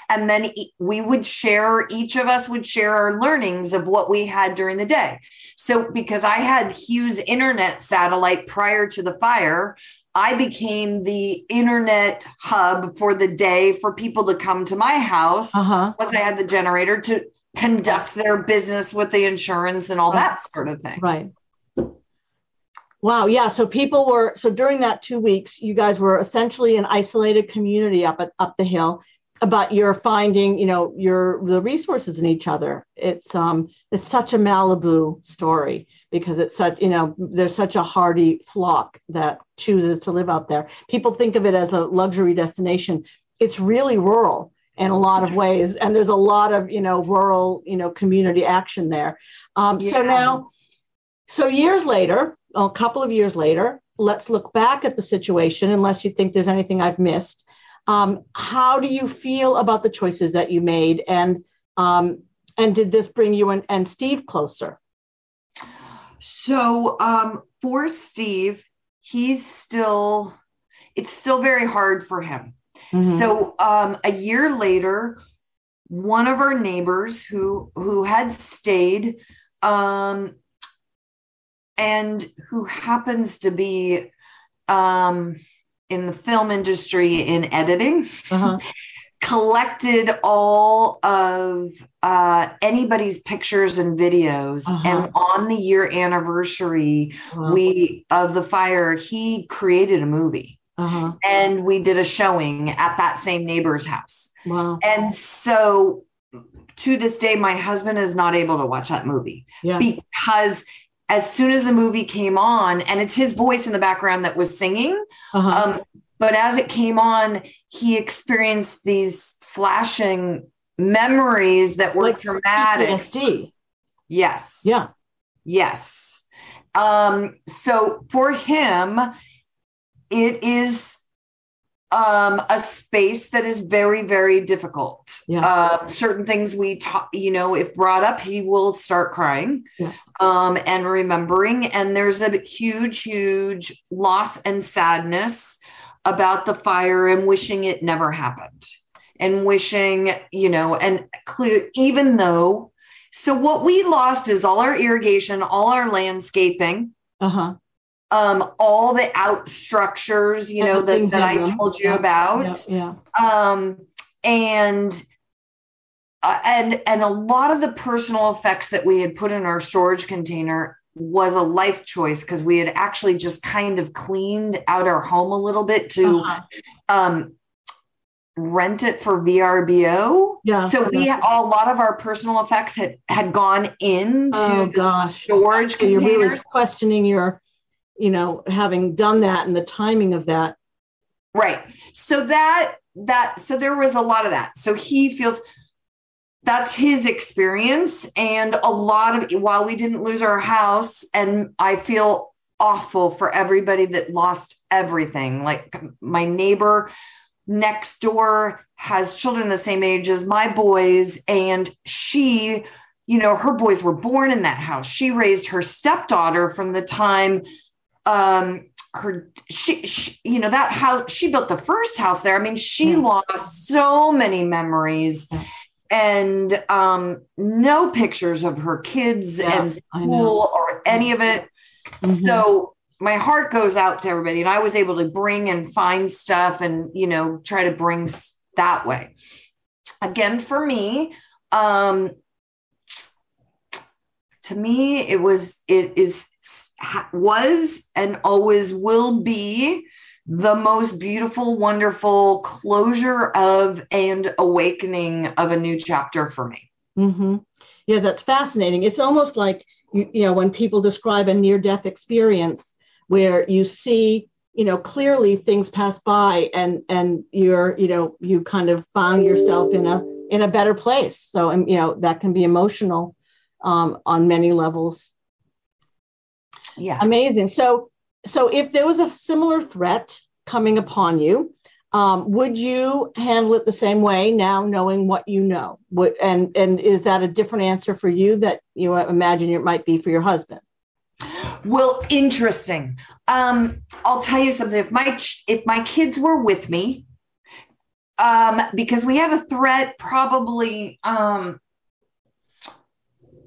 and then we would share each of us would share our learnings of what we had during the day so because i had hughes internet satellite prior to the fire I became the internet hub for the day for people to come to my house Uh-huh. once I had the generator to conduct their business with the insurance and all that sort of thing. Right. Wow. Yeah. So people were so during that two weeks, you guys were essentially an isolated community up at, up the hill. But you're finding, you know, your the resources in each other. It's um, it's such a Malibu story because it's such, you know, there's such a hardy flock that chooses to live out there. People think of it as a luxury destination. It's really rural in a lot of ways, and there's a lot of, you know, rural, you know, community action there. Um, So now so years later, a couple of years later, let's look back at the situation, unless you think there's anything I've missed. Um, how do you feel about the choices that you made, and um, and did this bring you and, and Steve closer? So um, for Steve, he's still, it's still very hard for him. Mhm. So um, a year later, one of our neighbors who who had stayed um, and who happens to be um, in the film industry in editing Uh-huh. collected all of uh, anybody's pictures and videos Uh-huh. and on the year anniversary Wow. we of the fire he created a movie uh-huh. and we did a showing at that same neighbor's house Wow. and so to this day my husband is not able to watch that movie Yeah. because as soon as the movie came on and it's his voice in the background that was singing Uh-huh. um, but as it came on, he experienced these flashing memories that were like traumatic. PTSD. Yes. Yeah. Yes. Um, so for him, it is um, a space that is very, very difficult. Yeah. Um, certain things we talk, you know, if brought up, he will start crying Yeah. um, and remembering. And there's a huge, huge loss and sadness about the fire and wishing it never happened and wishing, you know, and clear, even though. So what we lost is all our irrigation, all our landscaping, Uh-huh. Um, all the out structures, you know, that, that I told you Yeah. about Yeah. yeah. um and uh, and and a lot of the personal effects that we had put in our storage container was a life choice because we had actually just kind of cleaned out our home a little bit to Uh-huh. um rent it for VRBO. Yeah. So we Yeah. a lot of our personal effects had had gone into Oh storage So you're really containers. questioning your, you know, having done that and the timing of that. Right. So that that so there was a lot of that. So he feels that's his experience and a lot of while we didn't lose our house and I feel awful for everybody that lost everything. Like my neighbor next door has children the same age as my boys and she you know her boys were born in that house. She raised her stepdaughter from the time um her she, she you know that house she built the first house there. I mean she Yeah. lost so many memories and um no pictures of her kids Yeah, and school or any of it. Mhm. so my heart goes out to everybody and i was able to bring and find stuff and you know try to bring that way. Again for me um to me it was it is was and always will be the most beautiful wonderful closure of and awakening of a new chapter for me. Hmm Yeah, that's fascinating. It's almost like you, you know when people describe a near-death experience where you see you know clearly things pass by and and you're you know you kind of found yourself in a in a better place. So and you know that can be emotional um, on many levels Yeah. amazing so so if there was a similar threat coming upon you um, would you handle it the same way now knowing what you know would, and and is that a different answer for you that you imagine it might be for your husband Well, interesting. Um, I'll tell you something. If my ch- if my kids were with me, um, because we had a threat probably um,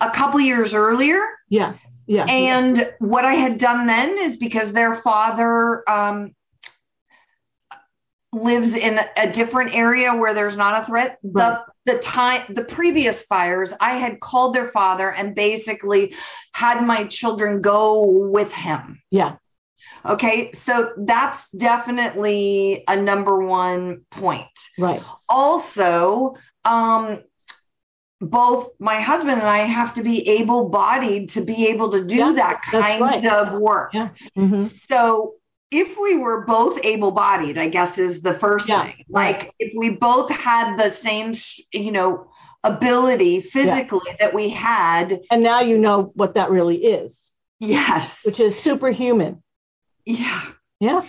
a couple years earlier, yeah yeah and what I had done then is because their father um, lives in a different area where there's not a threat. Right. The the time the previous fires, I had called their father and basically had my children go with him. yeah Okay, so that's definitely a number one point. right Also, um, both my husband and I have to be able bodied to be able to do Yeah, that kind right. of work. Yeah. Mhm. So if we were both able bodied, I guess is the first Yeah, thing. Like if we both had the same, you know, ability physically that we had, and now you know what that really is yes. which is superhuman yeah. yeah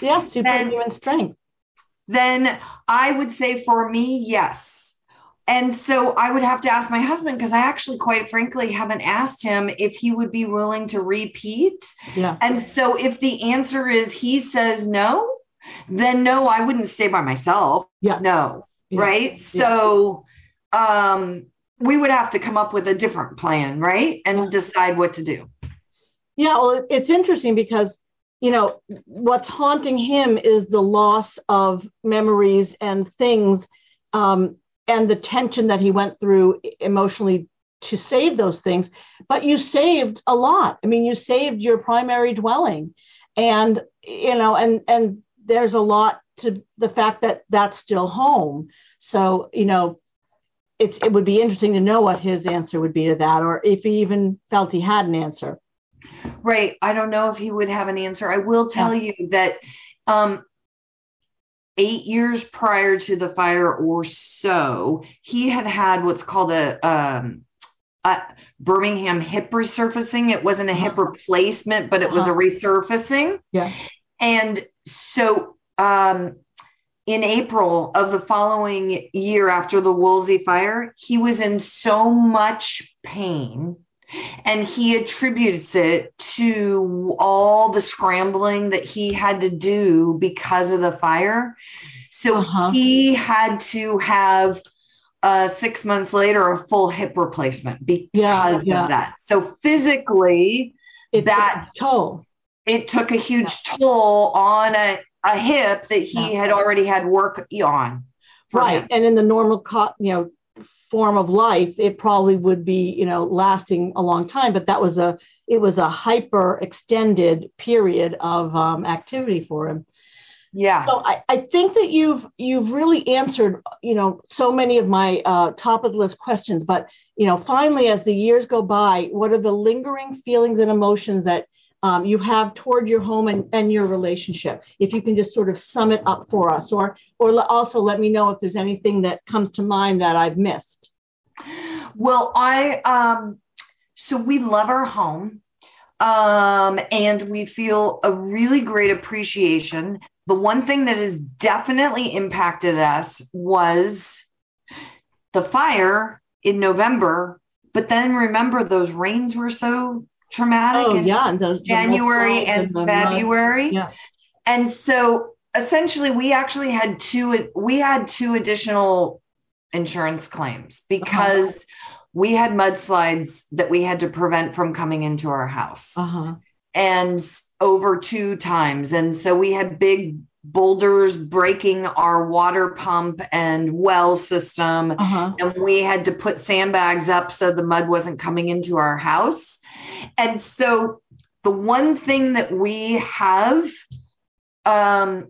yeah superhuman strength then I would say for me, yes. And so I would have to ask my husband because I actually, quite frankly, haven't asked him if he would be willing to repeat. yeah And so if the answer is he says no, then no, I wouldn't stay by myself. Yeah. No. Yeah. Right. So um we would have to come up with a different plan, right? And decide what to do. Yeah, well, it's interesting because, you know, what's haunting him is the loss of memories and things um, and the tension that he went through emotionally to save those things. But you saved a lot. I mean, you saved your primary dwelling. And, you know, and, and there's a lot to the fact that that's still home. So, you know, it's, it would be interesting to know what his answer would be to that, or if he even felt he had an answer. Right. I don't know if he would have an answer. I will tell you that um eight years prior to the fire or so, he had had what's called a um a Birmingham hip resurfacing. It wasn't a hip Uh-huh. replacement, but it was a Uh-huh. resurfacing. Yeah. And so um in April of the following year after the Woolsey fire, he was in so much pain and he attributes it to all the scrambling that he had to do because of the fire. So Uh-huh. he had to have uh, six months later a full hip replacement because Yeah, yeah. of that. So physically, It That- took a toll. it took a huge toll on a, a hip that he Yeah. had already had work on. right him. and in the normal co- you know form of life it probably would be you know lasting a long time but that was a it was a hyper extended period of um, activity for him Yeah. so I, I think that you've you've really answered you know so many of my uh, top of the list questions but you know finally as the years go by what are the lingering feelings and emotions that um, you have toward your home and, and your relationship if you can just sort of sum it up for us or or also let me know if there's anything that comes to mind that i've missed Well, I um so we love our home. Um and we feel a really great appreciation. The one thing that has definitely impacted us was the fire in November, but then remember those rains were so traumatic oh in yeah the, January and the. February. Yeah. And so essentially we actually had two we had two additional insurance claims because we had mudslides that we had to prevent from coming into our house uh-huh and over two times and so we had big boulders breaking our water pump and well system uh-huh and we had to put sandbags up so the mud wasn't coming into our house. And so the one thing that we have um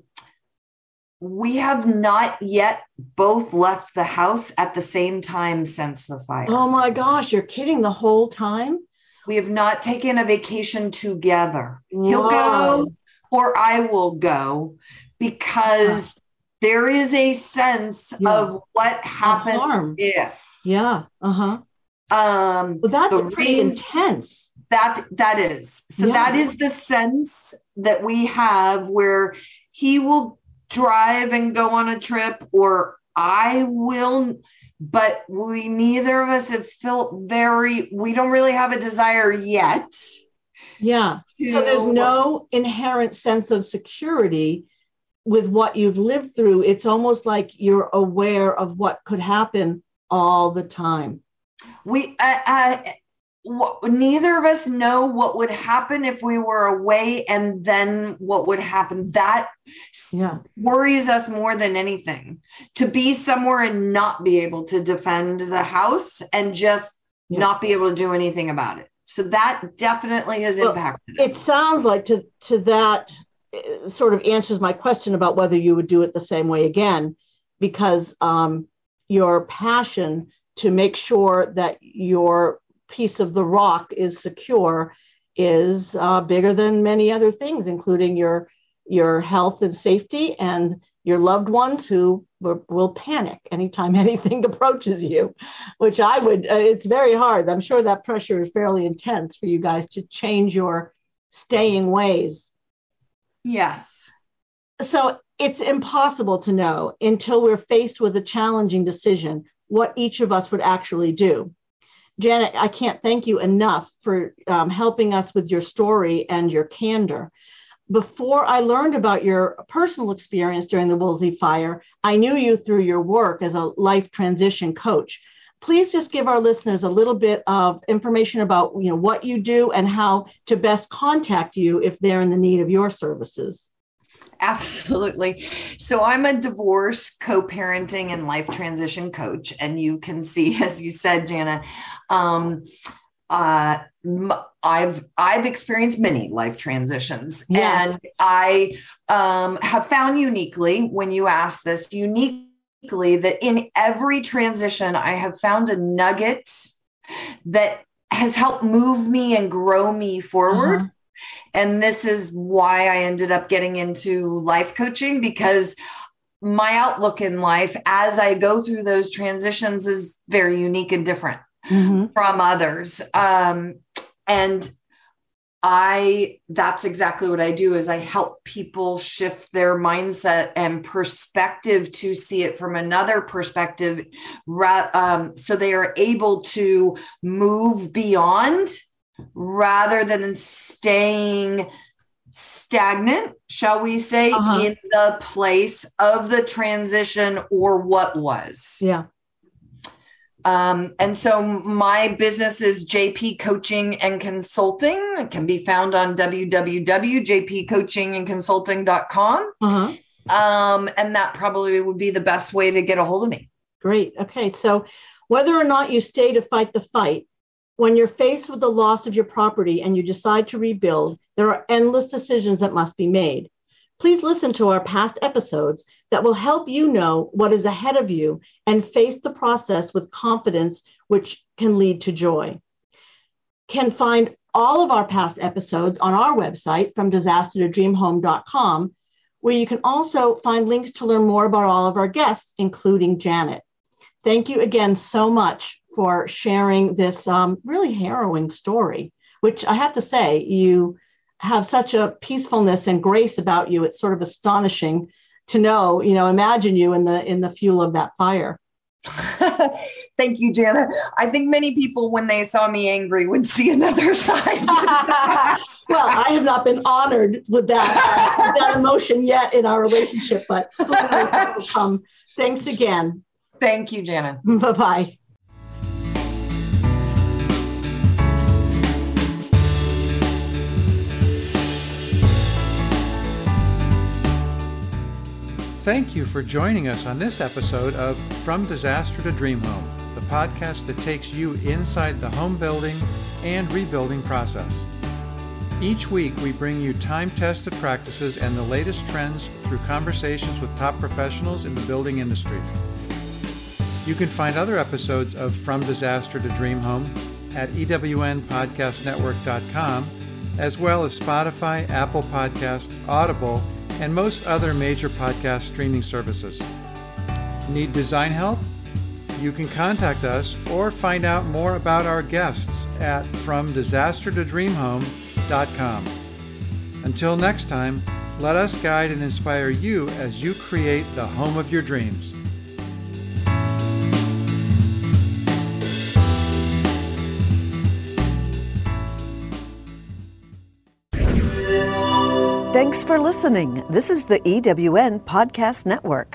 we have not yet both left the house at the same time since the fire. oh my gosh you're kidding the whole time We have not taken a vacation together. He'll go or I will go because there is a sense Yeah. of what happens if. Yeah. Uh huh. Um, Well, that's pretty intense. That that is so Yeah. that is the sense that we have where he will drive and go on a trip or i will but we neither of us have felt very we don't really have a desire yet Yeah. So there's no inherent sense of security with what you've lived through. It's almost like you're aware of what could happen all the time. we uh, uh, neither of us know what would happen if we were away and then what would happen that Yeah. worries us more than anything to be somewhere and not be able to defend the house and just Yeah. not be able to do anything about it. So that definitely has Well, impacted It us. sounds like to to that uh, sort of answers my question about whether you would do it the same way again, because um, your passion to make sure that your piece of the rock is secure is uh, bigger than many other things, including your your health and safety and your loved ones who will, will panic anytime anything approaches you, which I would. Uh, it's very hard. I'm sure that pressure is fairly intense for you guys to change your staying ways. yes. So it's impossible to know until we're faced with a challenging decision what each of us would actually do. Janet, I can't thank you enough for um, helping us with your story and your candor. Before I learned about your personal experience during the Woolsey fire, I knew you through your work as a life transition coach. Please just give our listeners a little bit of information about you know what you do and how to best contact you if they're in the need of your services. Absolutely. So I'm a divorce, co-parenting, and life transition coach, and you can see, as you said, Jana, um, uh, I've I've experienced many life transitions, Yes. and I um, have found uniquely when you ask this uniquely that in every transition I have found a nugget that has helped move me and grow me forward. Uh-huh. And this is why I ended up getting into life coaching because my outlook in life as I go through those transitions is very unique and different Mhm. from others. Um, and I that's exactly what I do is I help people shift their mindset and perspective to see it from another perspective um, so they are able to move beyond rather than staying stagnant shall we say Uh-huh. in the place of the transition or what was Yeah. um, and so my business is JP Coaching and Consulting. It can be found on www.jpcoachingandconsulting.com. Uh-huh. Um, and that probably would be the best way to get a hold of me. Great. Okay. So, whether or not you stay to fight the fight, when you're faced with the loss of your property and you decide to rebuild, there are endless decisions that must be made. Please listen to our past episodes that will help you know what is ahead of you and face the process with confidence, which can lead to joy. Can find all of our past episodes on our website from disaster to dreamhome.com, where you can also find links to learn more about all of our guests, including Janet. Thank you again so much for sharing this um, really harrowing story, which I have to say, you have such a peacefulness and grace about you. It's sort of astonishing to know, you know, imagine you in the in the fuel of that fire. Thank you, Jana. I think many people, when they saw me angry, would see another side. well, I have not been honored with that, with that emotion yet in our relationship, but who knows what will come. Thanks again. Thank you, Jana. Bye bye. Thank you for joining us on this episode of From Disaster to Dream Home, the podcast that takes you inside the home building and rebuilding process. Each week, we bring you time tested practices and the latest trends through conversations with top professionals in the building industry. You can find other episodes of From Disaster to Dream Home at ewnpodcastnetwork.com as well as Spotify, Apple Podcast, Audible, and most other major podcast streaming services. Need design help? You can contact us or find out more about our guests at FromDisasterToDreamHome.com. Until next time, let us guide and inspire you as you create the home of your dreams. Thanks for listening. This is the EWN Podcast Network.